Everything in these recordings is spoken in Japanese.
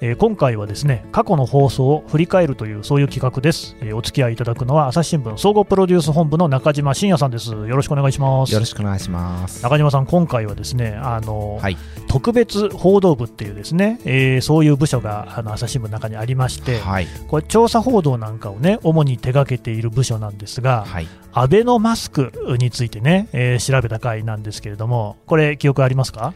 えー今回はですね過去の放送を振り返るというそういう企画です、えーお付き合いいただくのは朝日新聞総合プロデュース本部の中島真也さんですよろしくお願いしますよろしくお願いします。中島さん今回はですねあの、はい。特別報道部っていうですね、えーそういう部署があの朝日新聞の中にありまして、はい。これ調査報道なんかをね主に手掛けている部署なんですが、はい。アベノマスクについてね、えー調べた回なんですけれどもこれ記憶ありますか？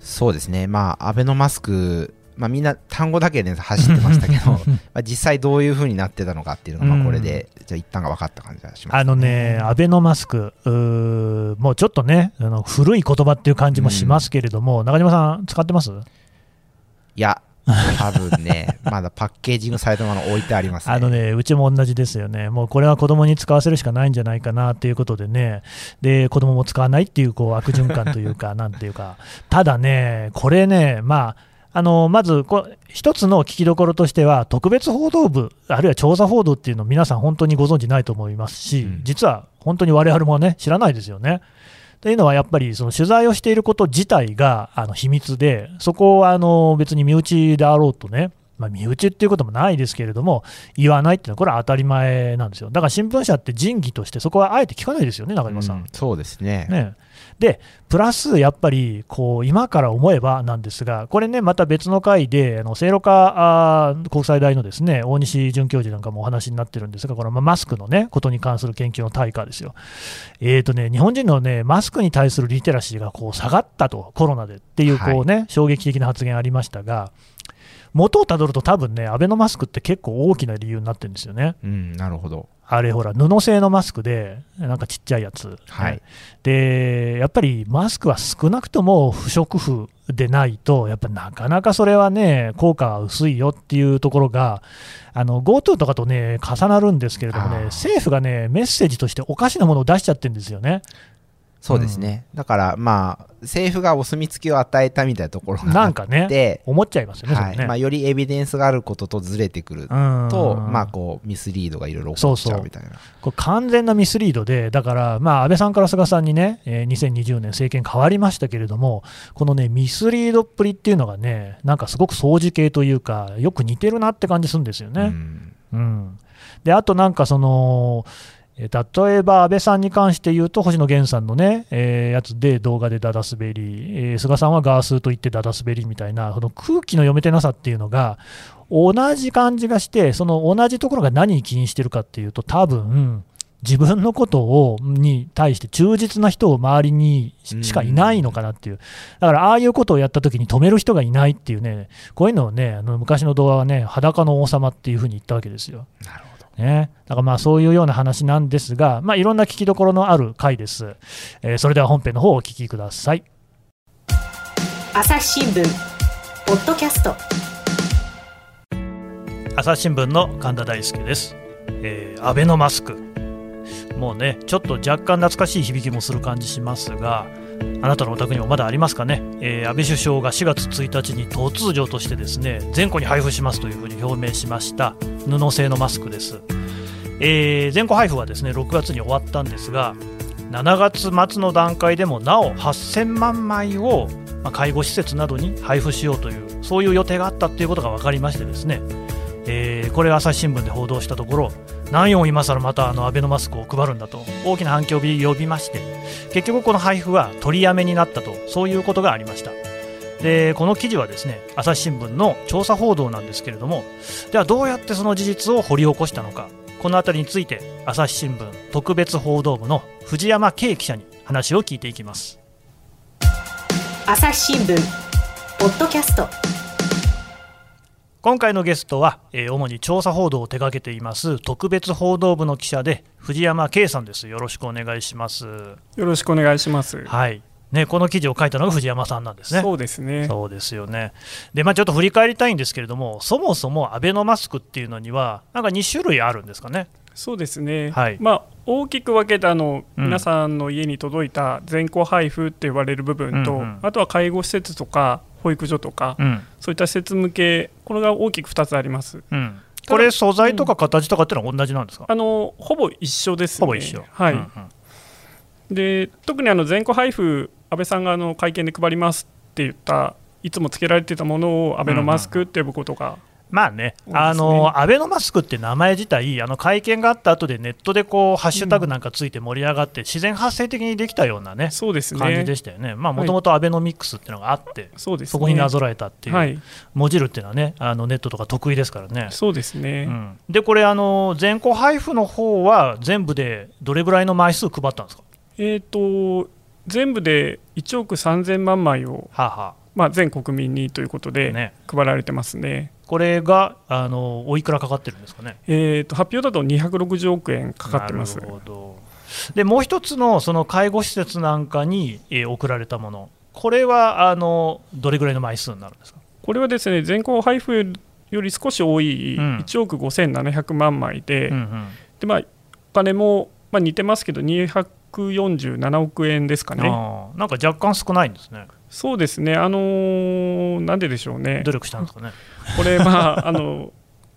そうですね。まあ、アベノマスク、まあみんな単語だけで走ってましたけど、まあ実際どういう風になってたのかっていうのが、まあこれで、じゃあ一旦が分かった感じがします、あのね、アベノマスク、うーもうちょっとね、あの古い言葉っていう感じもしますけれども、中島さん、使ってます？いや、多分ね、まだパッケージングされたもの置いてありますね。あのね、うちも同じですよね、もうこれは子供に使わせるしかないんじゃないかなっていうことでね、で子供も使わないっていうこう悪循環というか、なんていうか、ただね、これね、まあ、あのまずこう、一つの聞きどころとしては、特別報道部、あるいは調査報道っていうの、皆さん本当にご存じないと思いますし、うん実は本当に我々もね、知らないですよね。というのはやっぱりその取材をしていること自体があの秘密で、そこはあの別に身内であろうとね、まあ、身内っていうこともないですけれども、言わないっていうのは、これは当たり前なんですよ。だから新聞社って仁義として、そこはあえて聞かないですよね、中島さん。うんそうですね。ね、で、プラスやっぱりこう今から思えばなんですが、これね、また別の回で、あの聖路加あー国際大のですね大西准教授なんかもお話になってるんですが、これはまあマスクの、ね、ことに関する研究の対価ですよ。えーとね、日本人の、ね、マスクに対するリテラシーがこう下がったと、コロナでっていうこう、ね衝撃的な発言ありましたが、元をたどると、多分ね、アベノマスクって結構大きな理由になってるんですよね。うん、なるほど。あれほら、布製のマスクで、なんかちっちゃいやつ、はいでやっぱりマスクは少なくとも不織布でないと、やっぱなかなかそれはね、効果は薄いよっていうところが、あの GoTo とかとね、重なるんですけれどもね政府がね、メッセージとしておかしなものを出しちゃってるんですよね。そうですね。だから、まあ、政府がお墨付きを与えたみたいなところがあなんかね、って、思っちゃいますよね、はい。ね。まあ、よりエビデンスがあることとずれてくるうんと、まあ、こう、ミスリードがいろいろ起こっちゃうみたいな。これ完全なミスリードで、だから、まあ、安倍さんから菅さんにね、えー2020年、政権変わりましたけれども、このね、ミスリードっぷりっていうのがね、なんかすごく掃除系というか、よく似てるなって感じするんですよね。うんうん、であとなんかその、えー例えば安倍さんに関して言うと、星野源さんのね、えーやつで動画でダダ滑り、えー菅さんはガースーと言ってダダ滑りみたいな、その空気の読めてなさっていうのが、同じ感じがして、その同じところが何に起因してるかっていうと、多分自分のことをに対して忠実な人を周りにししかいないのかなっていう、だからああいうことをやったときに止める人がいないっていうね、こういうのをね、あの昔の動画はね、裸の王様っていうふうに言ったわけですよ。なるほど。ね、だからまあそういうような話なんですが、まあ、いろんな聞きどころのある回です、えーそれでは本編の方をお聞きください。朝日新聞ポッドキャスト。朝日新聞の神田大輔です、えーアベノマスク。もうねちょっと若干懐かしい響きもする感じしますがあなたのお宅にもまだありますかね、えー安倍首相が4月1日に突如としてですね全戸に配布しますというふうに表明しました。布製のマスクです、えー全戸配布はですね6月に終わったんですが7月末の段階でもなお8000万枚をま介護施設などに配布しようというそういう予定があったということが分かりましてですねえーこれ朝日新聞で報道したところ何を今更またあのアベノマスクを配るんだと大きな反響を呼びまして結局この配布は取りやめになったとそういうことがありました。でこの記事はですね朝日新聞の調査報道なんですけれどもではどうやってその事実を掘り起こしたのかこの辺りについて朝日新聞特別報道部の藤山圭記者に話を聞いていきます。朝日新聞ポッドキャスト。今回のゲストは、えー主に調査報道を手掛けています特別報道部の記者で藤山圭さんですよろしくお願いしますよろしくお願いします。はいね、この記事を書いたのが藤山さんなんですね。そうですね。そうですよねで、まあ、ちょっと振り返りたいんですけれども、そもそもアベノマスクっていうのには、なんか2種類あるんですかね。そうですね。はいまあ大きく分けてあの、うん皆さんの家に届いた全校配布って言われる部分と、うんうんあとは介護施設とか保育所とか、うんそういった施設向けこれが大きく2つあります。うん、これ、素材とか形とかってのは同じなんですか、あのほぼ一緒ですね。ほぼ一緒。はい。うんうんで特にあの全個配布、安倍さんがあの会見で配りますって言った、いつもつけられてたものをアベノマスクって呼ぶことが、まあね、あのアベノマスクって名前自体、あの会見があった後でネットでこうハッシュタグなんかついて盛り上がって、自然発生的にできたようなね、そうです感じね、でしたよね、もともとアベノミックスっていうのがあって、そうですね、そこになぞらえたっていう、はい、もじるっていうのはね、あのネットとか得意ですからね。そうですね、うん、で、これ、あの全校配布の方は、全部でどれぐらいの枚数配ったんですか、えっ、と、全部で1億3000万枚を、はあはまあ、全国民にということあでね、配られてますね。これがあのおいくらかかってるんですかね？えー、と発表だと260億円かかってますなるほどでもう一つのその介護施設なんかに、えー送られたもの、これはあのどれぐらいの枚数になるんですか？これはですね全校配布より少し多いうん1億5700万枚で,、うんうんでまあ、お金も、まあ、似てますけど247億円ですかね。なんか若干少ないんですね、そうですね、あのーなんででしょうね努、力したんですかね？これ、まあ、あの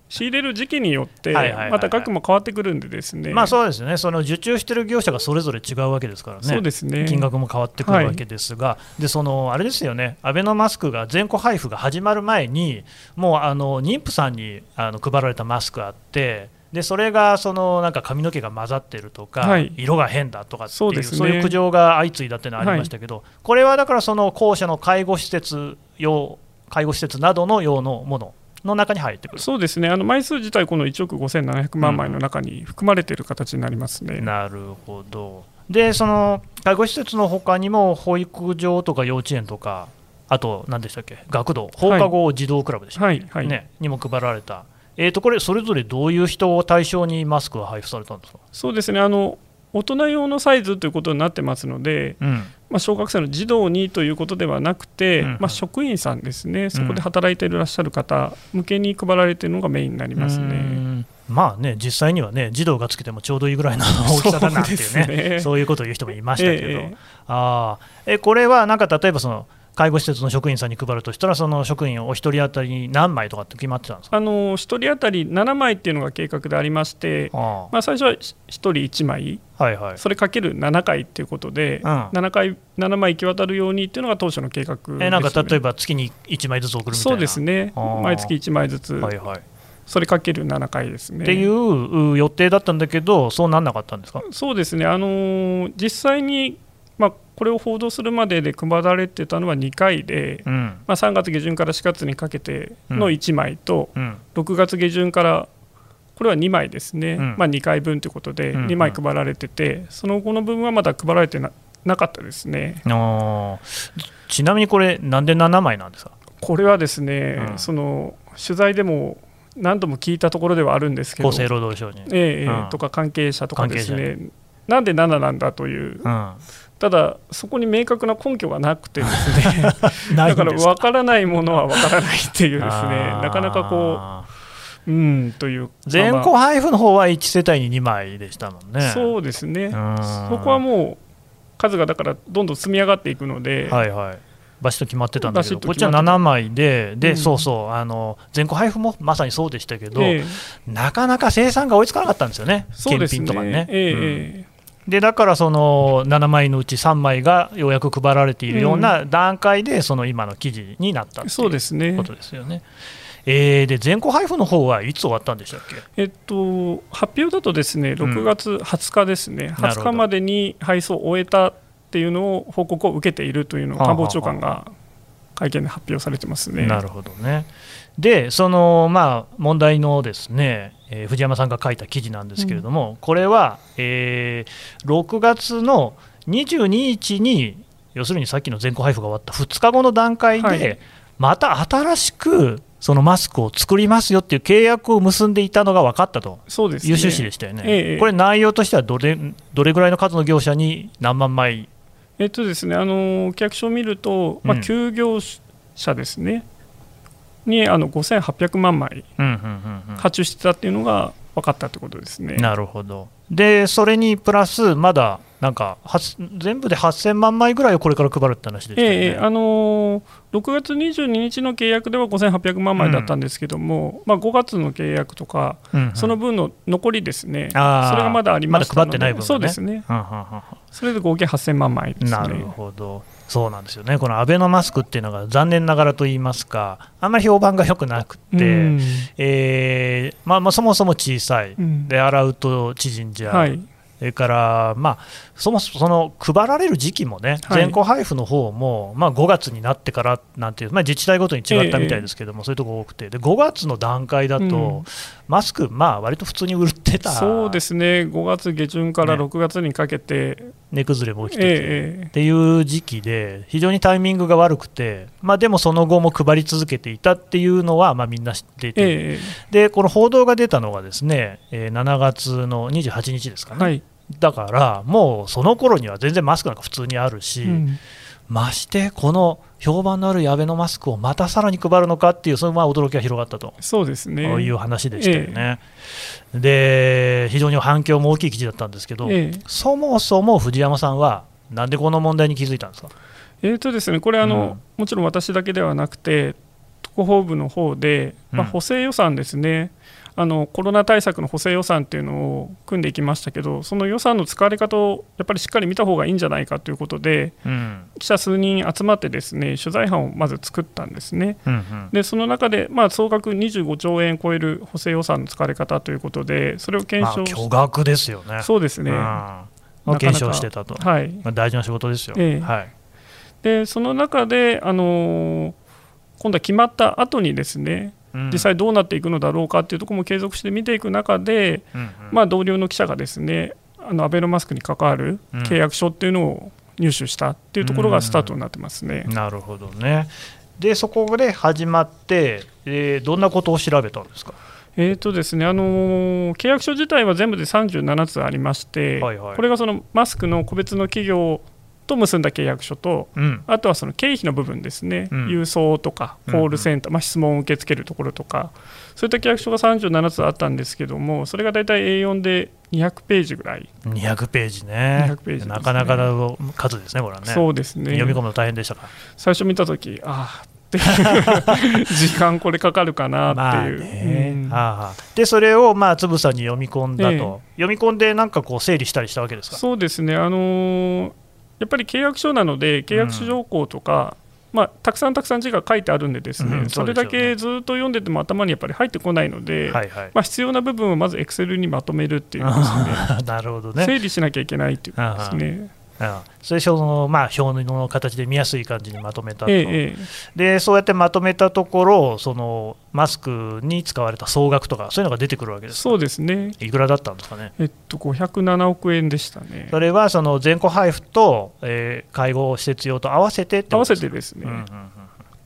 仕入れる時期によって、はいはいはいはい。また額も変わってくるんでですね、まあそうですね、その受注してる業者がそれぞれ違うわけですからね。そうですね。金額も変わってくるわけですが、でそのあれですよね、アベノマスクが全戸配布が始まる前に、もうあの妊婦さんにあの配られたマスクあって、でそれがそのなんか髪の毛が混ざってるとか、はい。色が変だとかっていう、そうね。そういう苦情が相次いだっていうのはありましたけど、これはだから、その後者の介護施設用、介護施設などの用のものの中に入ってくる。そうですね、あの枚数自体、この1億5700万枚の中に含まれている形になりますね。なるほど。で、その介護施設の他にも、保育所とか幼稚園とか、あと、何でしたっけ、学童、放課後児童クラブでしたっけ、はい。はい。ね、にも配られた、えー、とこれ、それぞれどういう人を対象にマスクが配布されたんですか、そうですね。あの大人用のサイズということになってますので、うん、まあ、小学生の児童にということではなくて、うん。うんまあ、職員さんですね、そこで働いていらっしゃる方向けに配られているのがメインになりますうね。ん。まあね、実際にはね、児童がつけてもちょうどいいぐらいの大きさだなっていうね、そうね。いうことを言う人もいましたけど、ええ。あー。えこれはなんか例えばその、介護施設の職員さんに配るとしたら、その職員お一人当たりに何枚とかって決まってたんですか？あの1人当たり7枚っていうのが計画でありまして、あまあ、最初は1人1枚、あはいはい。それかける7回っていうことで、うん。7回7枚行き渡るようにっていうのが当初の計画です、ね。えなんか例えば月に1枚ずつ送るみたいな？そうですね。毎月1枚ずつ、はいはい、それかける7回ですね。っていうう予定だったんだけど、そうなんなかったんですか、そうですね、あのー実際に、まあ、これを報道するまでで配られてたのは2回で、うん。まあ、3月下旬から4月にかけてのうん。1枚と、うん。6月下旬から、これは2枚ですね、うん。まあ、2回分ということで、うん2枚配られてて、その後の分はまだ配られてななかったですね。ちなみにこれ、なんで7枚なんですか？これはですね、うん。その取材でも何度も聞いたところではあるんですけど、厚生労働省に。ええとか関係者とかです関ね、なんで7なんだという、うん、ただ、そこに明確な根拠がなくてですね、ないだから分からないものは分からないっていうですね、なかなかこう、うんという、全まあ校配布の方は1世帯に2枚でしたもんね。そうですね、うん。そこはもう数がだからどんどん積み上がっていくので、はいはい。バシッと決まってたんだけど、こっちは決まってた。7枚で、で、うん。そうそう、あの全校配布もまさにそうでしたけど、ええ。なかなか生産が追いつかなかったんですよね、検そうですね。品とかにね。ええうん。ええでだからその7枚のうち3枚がようやく配られているような段階で、その今の記事になったってそういですねうこ。とですよね。えーで全校配布の方はいつ終わったんでしたっけ？えっと、発表だとですね6月20日ですね、なるほど20日までに配送を終えたっていうのを報告を受けているというのを官房長官が会見で発表されてますね。なるほどね。で、そのまあ問題のですね、えー藤山さんが書いた記事なんですけれども、これは、えー6月の22日に、要するにさっきの全校配布が終わった2日後の段階で、はい。また新しくそのマスクを作りますよっていう契約を結んでいたのが分かったと。そうですね。いう趣旨でしたよね。ええこれ、内容としてはどれどれぐらいの数の業者に何万枚、えっとですね、あの契約書を見ると、まあ、うん。休業者ですね、にあの5800万枚うんうんうんうん発注してたっていうのが分かったってことですね。なるほど。で、それにプラス、まだなんかは全部で8000万枚ぐらいをこれから配るって話でしね。ええあのー6月22日の契約では5800万枚だったんですけども、まあ、5月の契約とか、うんうんその分の残りですね、それがまだありましたので、まだ配ってない分がねそうですね、うんうんうんうんそれで合計8000万枚ですね。なるほど、そうなんですよね、このアベノマスクっていうのが残念ながらと言いますか、あんまり評判が良くなくて、うん。えーまあ、まあそもそも小さい、うん。で洗うと縮んじゃう、はい、それから、まあ、そもそもその配られる時期もね、はい。全校配布の方も、まあ、5月になってからなんていう、まあ、自治体ごとに違ったみたいですけども、そういうところ多くて、で5月の段階だと、うんマスク、まあ割と普通に売ってた、そうですね、5月下旬からね。6月にかけて、値崩れも起きえてて。えっていう時期で、非常にタイミングが悪くて、まあ、でもその後も配り続けていたっていうのは、まあ、みんな知っていて、ええでこの報道が出たのがですね、えー7月の28日ですかね、はい、だからもうその頃には全然マスクなんか普通にあるし、うん。ましてこの評判のあるアベノマスクをまたさらに配るのかっていう、そのまあ驚きが広がったと。そうですね。いう話でしたよね、で非常に反響も大きい記事だったんですけど、ええ。そもそも藤山さんは、なんでこの問題に気づいたんですか、えーとですね、これあの、うん。もちろん私だけではなくて、特報部の方で、まあ、うん。補正予算ですね、あの、コロナ対策の補正予算っていうのを組んでいきましたけど、その予算の使われ方をやっぱりしっかり見た方がいいんじゃないかということで、うん。記者数人集まって、ですね取材班をまず作ったんですね。うんうん。でその中で、まあ、総額25兆円超える補正予算の使われ方ということで、それを検まあ、証し巨額ですよね。そうですね、うん。検証してたと、はい、まあ、大事な仕事ですよ。ええ。はい。でその中で、あのー今度は決まった後にですね、うん実際どうなっていくのだろうかっていうところも継続して見ていく中で、うんうんまあ、同僚の記者がですねあのアベノマスクに関わるうん契約書っていうのを入手したっていうところがスタートになってますね。なるほどね。で、そこで始まって、えーどんなことを調べたんですか？えーとですねあのー契約書自体は全部で37つありまして、はいはいこれがそのマスクの個別の企業と結んだ契約書と、うん、あとはその経費の部分ですね、うん。郵送とかコールセンター、まあ、質問を受け付けるところとか、そういった契約書が37つあったんですけども、それが大体 A4 で200ページぐらい、200ページね。200ページね。なかなかの数ですね、これはね。そうですね、読み込むの大変でしたか。最初見たとき、ああ 時間これかかるかなまあっていう。ね。うん。はあはあ。で、それをまあつぶさに読み込んだと、え。読み込んで、なんかこう整理したりしたわけですか？そうですね、あのーやっぱり契約書なので、契約書条項とか、まあ、たくさんたくさん字が書いてあるんで、ですね、うんそれだけずっと読んでても頭にやっぱり入ってこないので、はいはい。まあ、必要な部分をまずエクセルにまとめるっていうですね、なるほどね。整理しなきゃいけないっていうことですね。うん。それその、まあ、表の形で見やすい感じにまとめたと、えええでそうやってまとめたところそのマスクに使われた総額とかそういうのが出てくるわけえですか。そうですね、いくらだったんですかね。えっと、507億円でしたね。それはその全戸配布と、えー介護施設用と合わせて合わせてですね、うんうんうん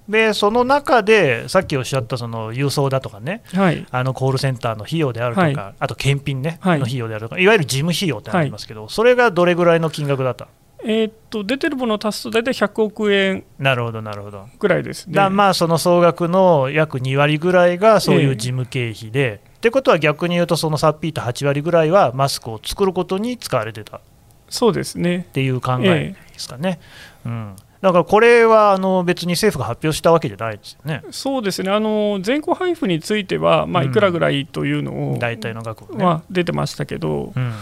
でその中でさっきおっしゃったその郵送だとかねはい、あのコールセンターの費用であるとか、はい。あと検品ね、はい。の費用であるとかいわゆる事務費用ってありますけど、それがどれぐらいの金額だった？えっと、出てるものを足すと大体100億円なるほどなるほど。ぐらいですね。だまあその総額の約2割ぐらいがそういう事務経費で、ってことは逆に言うとそのさっぴいた8割ぐらいはマスクを作ることに使われてた。っそうですね。ていう考えですかね、うん、だからこれはあの別に政府が発表したわけじゃないですよね。そうですね。あの全戸配布については、まあ、うん。いくらぐらいというのを、大体の額をね、まあ、出てましたけど、うん。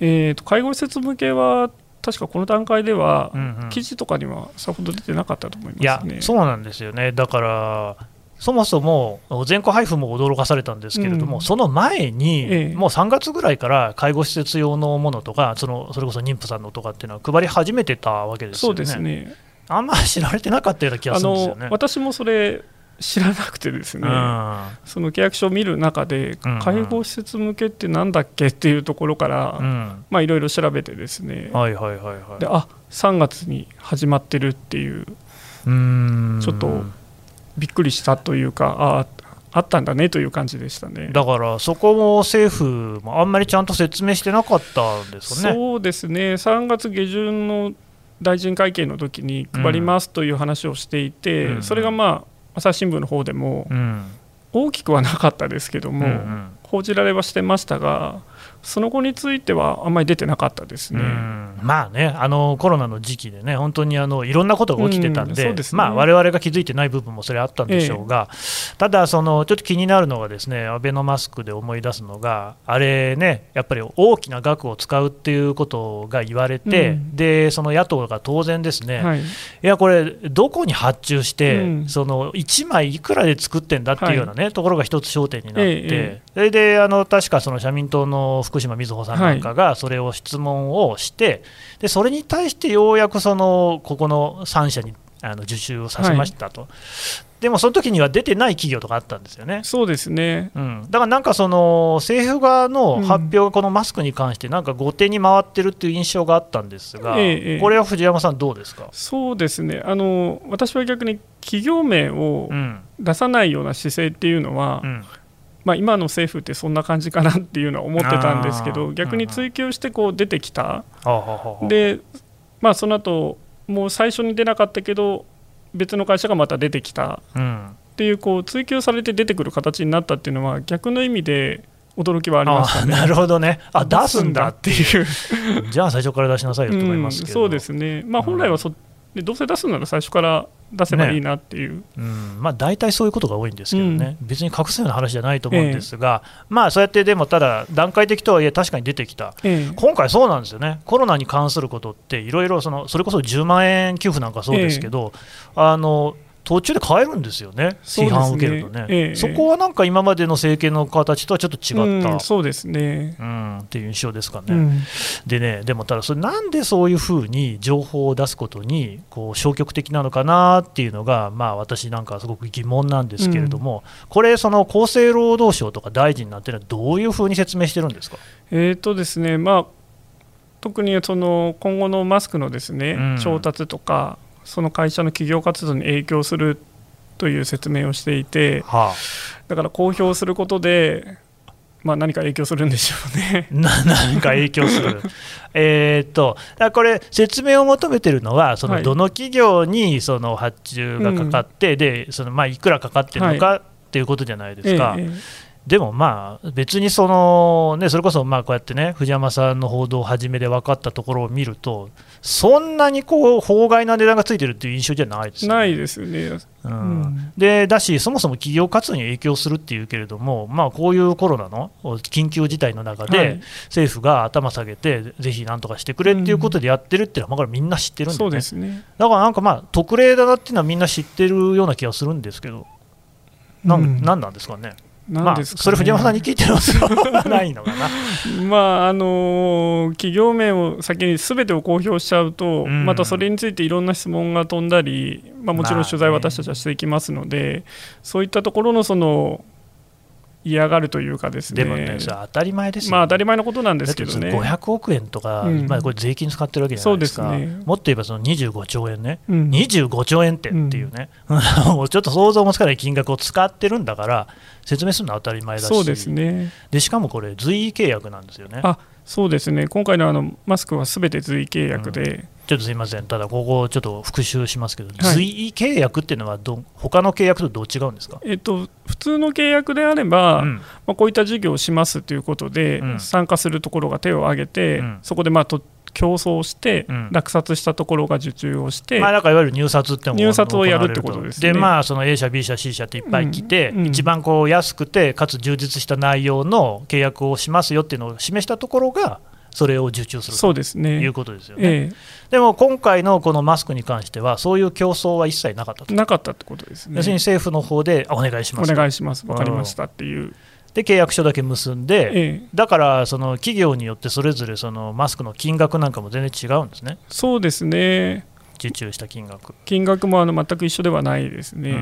えー、と介護施設向けは、確かこの段階では、うんうん。記事とかにはさほど出てなかったと思いますね。そうなんですよね。だからそもそも全戸配布も驚かされたんですけれども、うん。その前に、ええ。もう3月ぐらいから介護施設用のものとかそのそれこそ妊婦さんのとかっていうのは配り始めてたわけですよね。そうですねあんま知られてなかったような気があするんですよね。の私もそれ知らなくてですね、うんその契約書を見る中で、介護施設向けってなんだっけっていうところから、いろいろ調べてですね、はいはいはいはい。であ3月に始まってるっていううーんちょっとびっくりしたというかああったんだねという感じでしたね。だからそこも政府もあんまりちゃんと説明してなかったんですよね。そうですね3月下旬の大臣会見の時に配りますという話をしていて、うん。それがまあ朝日新聞の方でもうん。大きくはなかったですけども、報じられはしてましたがその後についてはあんまり出てなかったですね。まあね、あのコロナの時期でね、本当にあのいろんなことが起きてたんで、われわれが気づいてない部分もそれあったんでしょうが、ええ、ただ、そのちょっと気になるのが、ですねアベノマスクで思い出すのが、あれね、やっぱり大きな額を使うっていうことが言われて、うん、でその野党が当然ですね、はい、いや、これ、どこに発注して、うん、その1枚いくらで作ってんだっていうようなね、はい、ところが一つ焦点になって、え、それであの確かその社民党の福島みずほさんなんかがそれを質問をして、でそれに対してようやくそのここの3社にあの受注をさせましたと、はい、でもその時には出てない企業とかあったんですよね。そうですね、うん、だからなんかその政府側の発表がこのマスクに関して、なんか後手に回ってるっていう印象があったんですが、ええ、これは藤山さん、どうですか？そうですね。あの、私は逆に企業名を出さないような姿勢っていうのは、うんまあ、今の政府ってそんな感じかなっていうのは思ってたんですけど逆に追及してこう出てきた、で、まあ、その後もう最初に出なかったけど別の会社がまた出てきた。っていうこう追及されて出てくる形になったっていうのは逆の意味で驚きはありました、ね、なるほどね、あ出すんだ。っていう。じゃあ最初から出しなさいよと思いますけど、うん、そうですね、まあ、本来はそ、でどうせ出すなら最初から出せばいいなっていう、ね、うん。まあ、大体そういうことが多いんですけどね、うん、別に隠すような話じゃないと思うんですが、ええ、まあ、そうやってでも、ただ、段階的とはいえ、確かに出てきた、え、今回、そうなんですよね、コロナに関することって、いろいろそれこそ10万円給付なんかそうですけど、あの途中で変えるんですよね、批判を受けるとね、ええ、そこはなんか今までの政権の形とはちょっと違った、うん、そうですね、うん、っていう印象ですかね、うん、でね、でもただ、それなんでそういうふうに情報を出すことにこう消極的なのかなっていうのが、まあ、私なんかすごく疑問なんですけれども、うん、これ、その厚生労働省とか大臣なんていうのは、どういうふうに説明してるんですか？えーとですねまあ特にその今後のマスクのですね、調達とか、その会社の企業活動に影響するという説明をしていて、はあ、だから公表することで、まあ、何か影響するんでしょうね。何か影響する。えっとこれ、説明を求めてるのは、そのどの企業にその発注がかかって、はい、でそのまあいくらかかってるのかっていうことじゃないですか。ええでもまあ別にその、ね、それこそまあこうやってね藤山さんの報道を始めで分かったところを見るとそんなにこう法外な値段がついてるっていう印象じゃないですね。ないですよね。うん、でだし、そもそも企業活動に影響するっていうけれども、まあ、こういうコロナの緊急事態の中で、政府が頭下げて、ぜひなんとかしてくれっていうことでやってるっていうのは、まあ、これみんな知ってるんで、ね,、ですねだからなんかまあ特例だなっていうのはみんな知ってるような気がするんですけど、なん、なんなんですかね。まあ、それ藤山さんに聞いてるの ないのかな。まああの企業名を先にすべてを公表しちゃうと、うん、またそれについていろんな質問が飛んだり、まあ、もちろん取材私たちはしていきますので、まあね、そういったところのその嫌がるというかですね、でもね、それ当たり前ですよ、まあ、当たり前のことなんですけどね。500億円とか、うん、これ税金使ってるわけじゃないですか、すね、もっと言えばその25兆円ね、うん、25兆円ってっていうね、ちょっと想像もつかない金額を使ってるんだから、説明するのは当たり前だし、そうですね。でしかもこれ、随意契約なんですよね。あそうですね。今回のあのマスクはすべて随意契約で、ちょっとすみません、ただここ、ちょっと復習しますけど、はい、随意契約っていうのはど、他の契約とどう違うんですか、えっと、普通の契約であれば、うん、まあ、こういった事業をしますということで、うん、参加するところが手を挙げて、うん、そこでまあと競争して、落札したところが受注をして、まあ、だからいわゆる入札って入札をやるってことです、ね、で、まあ、その A 社、B 社、C 社っていっぱい来て、一番こう安くて、かつ充実した内容の契約をしますよっていうのを示したところが、それを受注するということですよね。ええ、でも今回のこのマスクに関しては、そういう競争は一切なかったと。なかったってことですね。要するに政府の方でお願いしますお願いします、分かりましたっていう。で契約書だけ結んで、ええ、だからその企業によってそれぞれそのマスクの金額なんかも全然違うんですね。そうですね受注した金額金額もあの全く一緒ではないですね。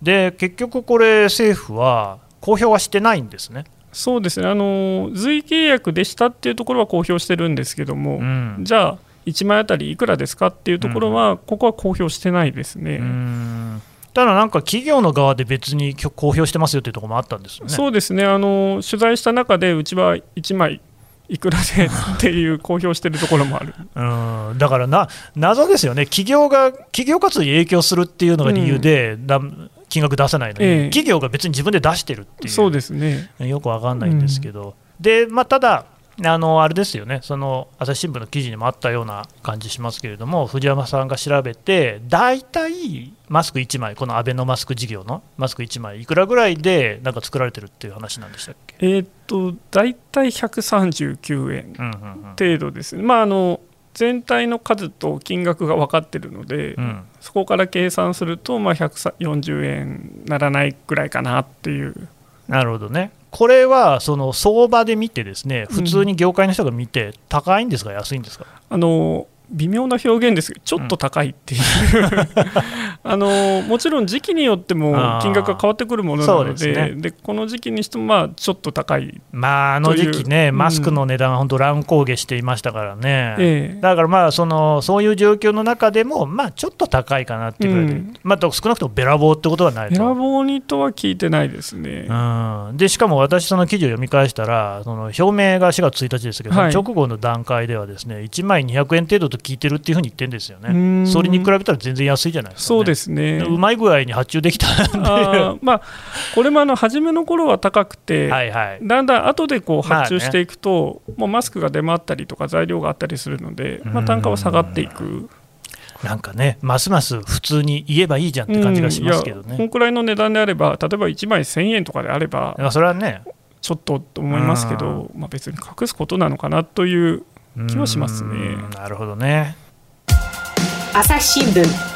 で結局、これ、政府は公表はしてないんですね。そうですね。あの随契約でしたっていうところは公表してるんですけども、うん、じゃあ、1枚あたりいくらですかっていうところは、うん、ここは公表してないですね。ただなんか企業の側で別に公表してますよというところもあったんですよね。そうですね。あの取材した中で、うちは1枚いくらでっていう公表してるところもある。うん。だからな謎ですよね、企業が企業活動に影響するっていうのが理由で、うん、金額出せないのに、え企業が別に自分で出してるっていう、そうですね。よくわかんないんですけど、うん、でまあ、ただ、あのあれですよね、その朝日新聞の記事にもあったような感じしますけれども、藤山さんが調べて、大体マスク1枚、このアベノマスク事業のマスク1枚、いくらぐらいでなんか作られてるっていう話なんでしたっけ？えっと大体139円程度です。ね、まあ、あの全体の数と金額が分かってるので、うん、そこから計算すると、まあ、140円ならないぐらいかなっていう。なるほどね。これはその相場で見て、ですね普通に業界の人が見て、高いんですか、安いんですか？あの微妙な表現ですけど、ちょっと高いっていう、うん、あのもちろん時期によっても金額が変わってくるものなので、で、ね、この時期にしても、まあ、ちょっと高い。まあ、あの時期ね、マスクの値段は本当、乱高下していましたからね、ええ、だからまあその、そういう状況の中でも、まあ、ちょっと高いかなっていうぐらいで、うん、まあ、少なくともべらぼうってことはないと。べらぼうにとは聞いてないですね。うん、でしかも私、その記事を読み返したら、その表明が4月1日ですけど、はい、直後の段階ではですね1枚200円程度と聞いてるっていうふうにってんですよね、それに比べたら全然安いじゃないですか、ね、ですねうまい具合に発注できたあまあ、これもあの初めの頃は高くて、はいはい、だんだん後でこう発注していくと、まあね、もうマスクが出回ったりとか、材料があったりするので、まあ、単価は下がっていく。なんかね、ますます普通に言えばいいじゃんって感じがしますけどね。このくらいの値段であれば、例えば1枚1000円とかであれば、それはね、ちょっとと思いますけど、まあ、別に隠すことなのかなという気はしますね。なるほどね。朝日新聞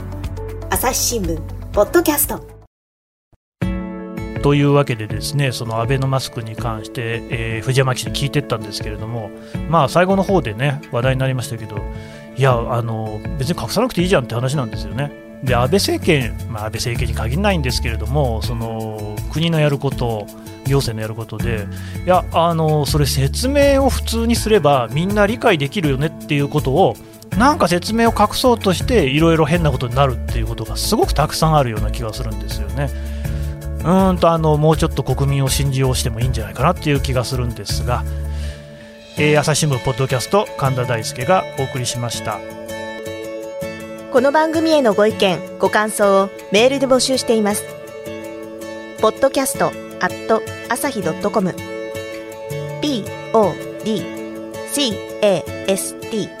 朝日新聞ポッドキャストというわけでですねそのアベノマスクに関して、えー、藤山記者に聞いてったんですけれどもまあ最後の方でね話題になりましたけどいやあの別に隠さなくていいじゃんって話なんですよね。で安倍政権、まあ、安倍政権に限らないんですけれどもその国のやること行政のやることでいやあのそれ説明を普通にすればみんな理解できるよねっていうことをなんか説明を隠そうとしていろいろ変なことになるっていうことがすごくたくさんあるような気がするんですよね。うんとあのもうちょっと国民を信じようしてもいいんじゃないかなっていう気がするんですが、えー、朝日新聞ポッドキャスト神田大輔がお送りしました。この番組へのご意見ご感想をメールで募集しています。ポッドキャストアット朝日ドットコム。Podcast